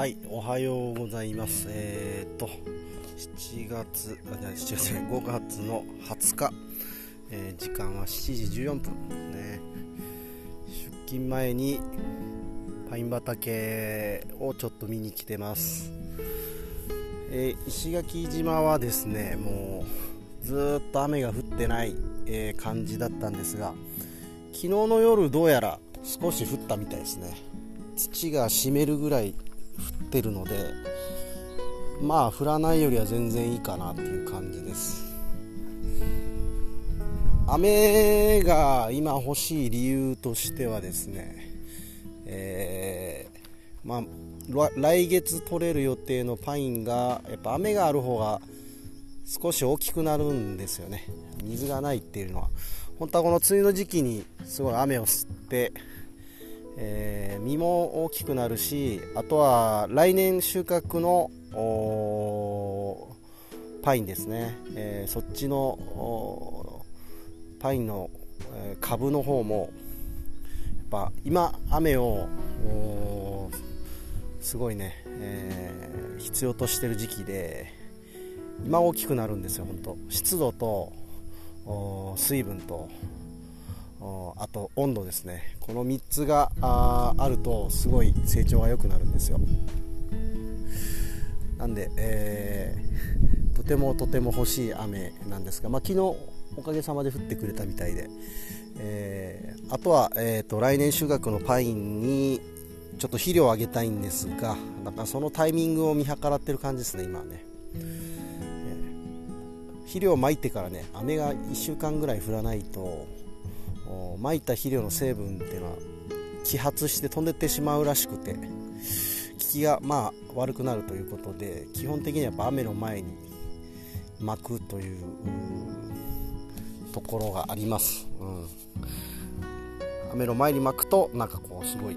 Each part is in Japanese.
はい、おはようございます。えー、っと、7月、あ、じゃあ7月、5月の20日、えー時間は7時14分。ね、出勤前にパイン畑をちょっと見に来てます。えー石垣島はですね、もうずっと雨が降ってない、えー感じだったんですが、昨日の夜どうやら少し降ったみたいですね。土が湿るぐらいってるのでまあ降らないよりは全然いいかなっていう感じです。雨が今欲しい理由としてはですねえーまあ来月取れる予定のパインがやっぱ雨がある方が少し大きくなるんですよね。水がないっていうのは。本当はこの梅雨の時期にすごい雨を吸ってえー実も大きくなるしあとは来年収穫のパインですね、えーそっちのパインの、え株の方もやっぱ今雨をすごいね、えー必要としてる時期で今大きくなるんですよ本当湿度と水分と。あと温度ですね。この3つがあるとすごい成長が良くなるんですよ。なんで、えーとてもとても欲しい雨なんですが、まあ、昨日おかげさまで降ってくれたみたいで、えーあとは、えー、と来年収穫のパインにちょっと肥料をあげたいんですがだかそのタイミングを見計らってる感じですね今はね。肥料をまいてからね雨が1週間ぐらい降らないとまいた肥料の成分っていうのは揮発して飛んでってしまうらしくて効きがまあ悪くなるということで基本的にはやっぱ雨の前に巻くというところがあります、うん、雨の前に巻くとなんかこうすごい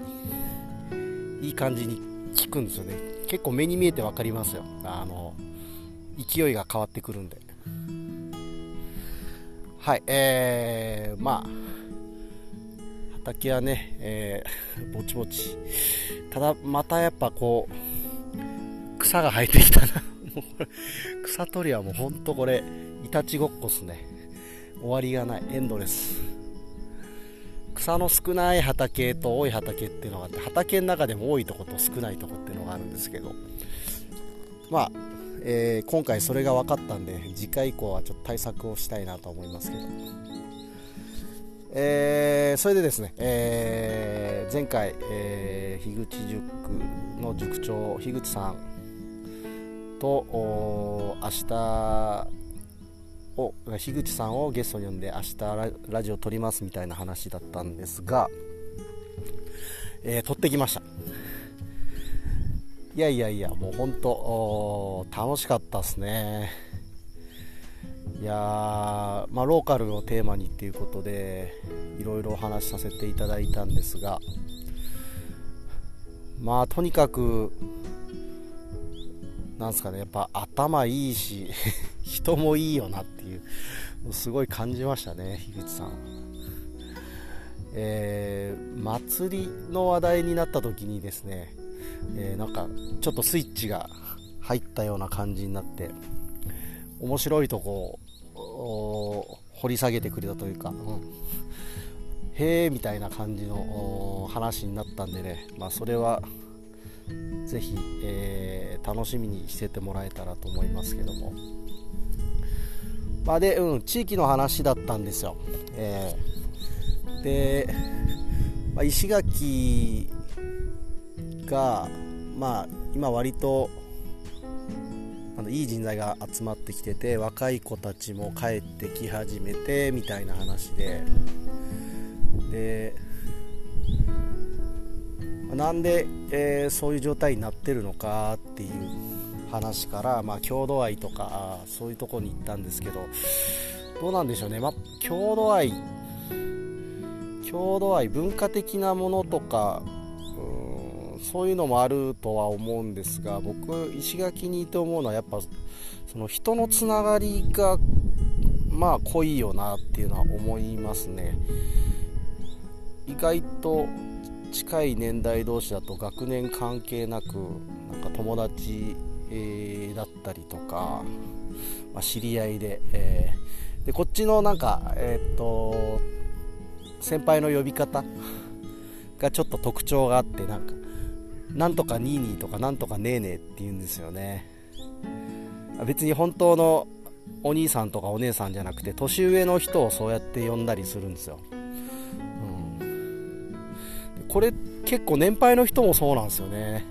いい感じに効くんですよね。結構目に見えて分かりますよ。あの勢いが変わってくるんで。はいえー、まあ畑はね、えーぼちぼち。ただまたやっぱこう草が生えてきたな。も う草取りはもうほんとこれいたちごっこっすね。終わりがない。エンドレス。草の少ない畑と多い畑っていうのがあって畑の中でも多いとこと少ないとこっていうのがあるんですけど。まあ、えー今回それが分かったんで次回以降はちょっと対策をしたいなと思いますけど。えーそれでですね、えー前回、えー樋口塾の塾長樋口さんとお明日を樋口さんをゲストに呼んで明日ララジオ撮りますみたいな話だったんですが、えー撮ってきました。いやいやいやもう本当楽しかったですね。いやーまあローカルをテーマにっていうことでいろいろお話しさせていただいたんですがまあとにかくなんすかねやっぱ頭いいし 人もいいよなっていうすごい感じましたね樋口さん。えー祭りの話題になった時にですね、えーなんかちょっとスイッチが入ったような感じになって面白いとこを掘り下げてくれたというか、うん。へえみたいな感じのお話になったんでね、まあ、それはぜひ、えー楽しみにしててもらえたらと思いますけども、まあ、で、うん、地域の話だったんですよ、えーで、まあ、石垣が、まあ、今割とあのいい人材が集まってきてて若い子たちも帰ってき始めてみたいな話で。でなんで、えーそういう状態になってるのかっていう話から、まあ、郷土愛とかそういうとこに行ったんですけどどうなんでしょうね、まあ、郷土愛郷土愛文化的なものとかそういうのもあるとは思うんですが僕石垣にいて思うのはやっぱその人のつながりがまあ濃いよなっていうのは思いますね。意外と近い年代同士だと学年関係なくなんか友達、えー、だったりとか、まあ、知り合いで,、えー、でこっちのなんかえー、っと先輩の呼び方がちょっと特徴があってなんかなんとかニーニーとかなんとかねーねーって言うんですよね。別に本当のお兄さんとかお姉さんじゃなくて年上の人をそうやって呼んだりするんですよ、うん、これ結構年配の人もそうなんですよね。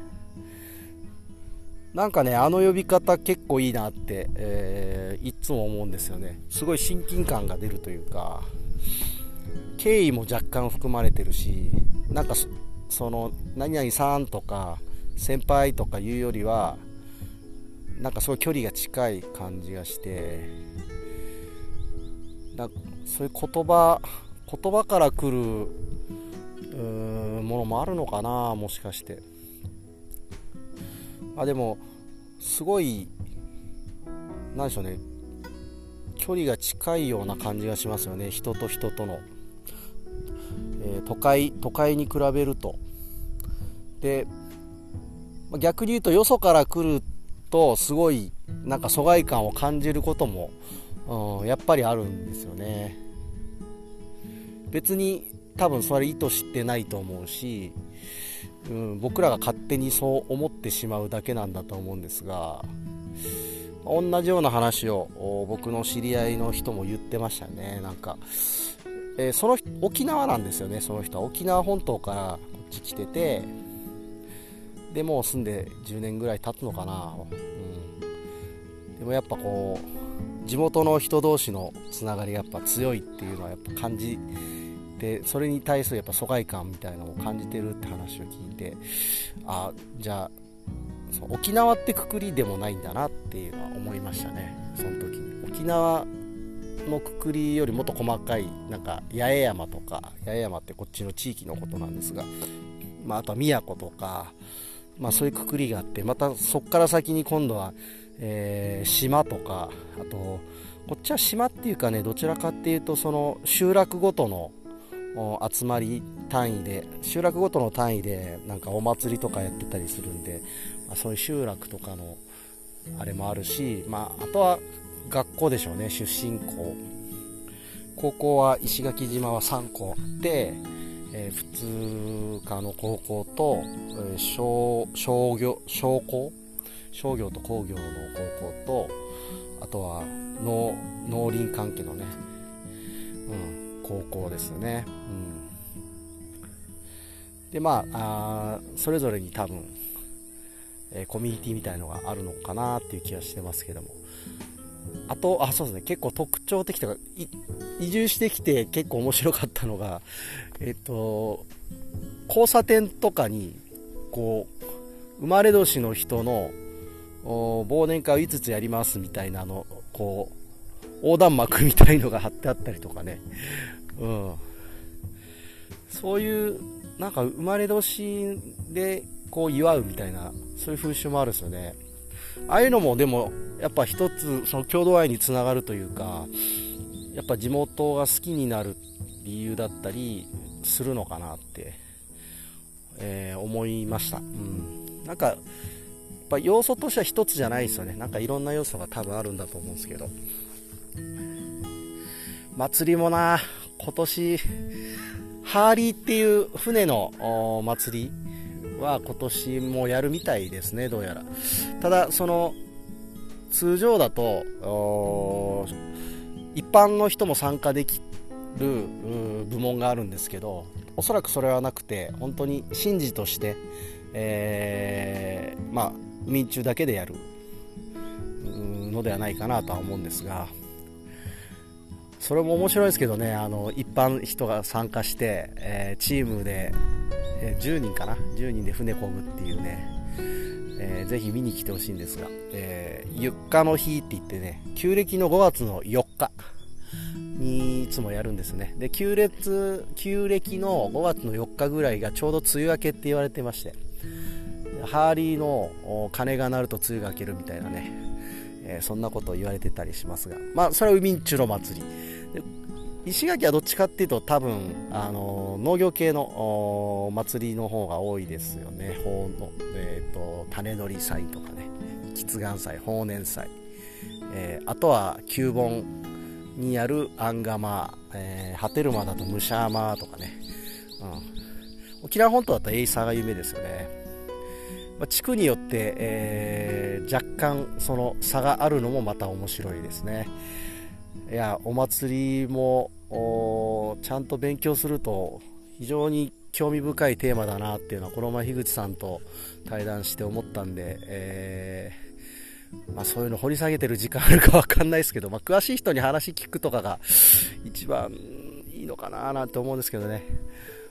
なんかねあの呼び方結構いいなって、えー、いつも思うんですよね。すごい親近感が出るというか敬意も若干含まれてるしなんかその何々さんとか先輩とかいうよりはなんかすごい距離が近い感じがしてなそういう言葉言葉から来るものもあるのかなもしかして。あでもすごい何でしょうね。距離が近いような感じがしますよね。人と人との、えー、都会都会に比べると。で逆に言うとよそから来るとすごいなんか疎外感を感じることも、うん、やっぱりあるんですよね。別に多分それ意図してないと思うし、うん、僕らが勝手にそう思ってしまうだけなんだと思うんですが同じような話を僕の知り合いの人も言ってましたね。なんか、えー、その沖縄なんですよねその人は。沖縄本島からこっち来ててでもう住んで10年ぐらい経つのかな、うん、でもやっぱこう地元の人同士のつながりがやっぱ強いっていうのはやっぱ感じてそれに対するやっぱ疎外感みたいなのを感じてるって話を聞いてあじゃあ沖縄ってくくりでもないんだなっていうのは思いましたね。その時に。沖縄のくくりよりもっと細かいなんか八重山とか八重山ってこっちの地域のことなんですが、まあ、あとは宮古とかまあ、そういうくくりがあってまたそこから先に今度は、えー、島とかあとこっちは島っていうかねどちらかっていうとその集落ごとの集まり単位で集落ごとの単位でなんかお祭りとかやってたりするんで、まあ、そういう集落とかのあれもあるし、まあ、あとは学校でしょうね出身校。高校は石垣島は3校あってえー、普通科の高校と、えー、商商業商工商業と工業の高校とあとは農農林関係のね、うん、高校ですね、うん、でまああそれぞれに多分、えー、コミュニティみたいのがあるのかなっていう気がしてますけども。あと、あ、そうですね、結構特徴的とか、移住してきて結構面白かったのが、えっと、交差点とかに、こう、生まれ年の人の忘年会を5つやりますみたいなの、こう、横断幕みたいのが貼ってあったりとかね、うん。そういう、なんか生まれ年でこう祝うみたいな、そういう風習もあるんですよね。ああいうのもでもやっぱ一つその郷土愛につながるというかやっぱ地元が好きになる理由だったりするのかなって、えー、思いました、うん、なんかやっぱ要素としては一つじゃないですよね。なんかいろんな要素が多分あるんだと思うんですけど。祭りもな今年ハーリーっていう船の祭りは今年もやるみたいですねどうやら。ただその通常だと一般の人も参加できる部門があるんですけどおそらくそれはなくて本当に神事として、えー、まあ民中だけでやるのではないかなとは思うんですがそれも面白いですけどねあの一般人が参加して、えー、チームで、えー、10人かな？10人で船こぐっていうね。えー、ぜひ見に来てほしいんですが、えー、ゆっかの日って言ってね、旧暦の5月の4日にいつもやるんですね。で、旧暦、旧暦の5月の4日ぐらいがちょうど梅雨明けって言われてまして、ハーリーの鐘が鳴ると梅雨が明けるみたいなね、えー、そんなことを言われてたりしますが、まあ、それは海んちゅの祭り。石垣はどっちかっていうと多分あの農業系のお祭りの方が多いですよね。法の、えーと、種取り祭とかね。喫願祭法年祭、えー、あとは旧盆にあるアンガマ、えー、ハテルマだとムシャーマーとかね、うん、沖縄本島だとエイサーが有名ですよね。まあ、地区によって、えー、若干その差があるのもまた面白いですね。いやお祭りもちゃんと勉強すると非常に興味深いテーマだなっていうのはこの前樋口さんと対談して思ったんで、えー、まあ、そういうの掘り下げてる時間あるか分かんないですけど、まあ、詳しい人に話聞くとかが一番いいのかななんて思うんですけどね、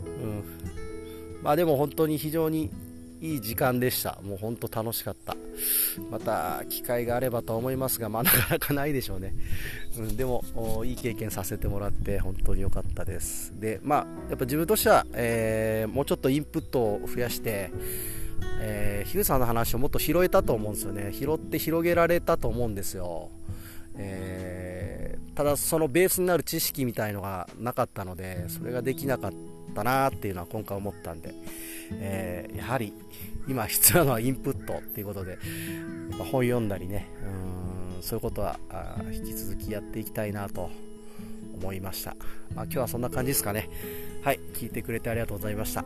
うんまあ、でも本当に非常にいい時間でした。もう本当楽しかった。また機会があればと思いますが、まあ、なかなかないでしょうね。うん、でも、いい経験させてもらって本当に良かったです。で、まあ、やっぱ自分としては、えー、もうちょっとインプットを増やして、えー、ヒグさんの話をもっと拾えたと思うんですよね。拾って広げられたと思うんですよ。えー、ただそのベースになる知識みたいのがなかったのでそれができなかったなっていうのは今回思ったんで、えー、やはり今必要なのはインプットっていうことで本読んだりねうんそういうことは引き続きやっていきたいなと思いました、まあ、今日はそんな感じですかね。はい聞いてくれてありがとうございました。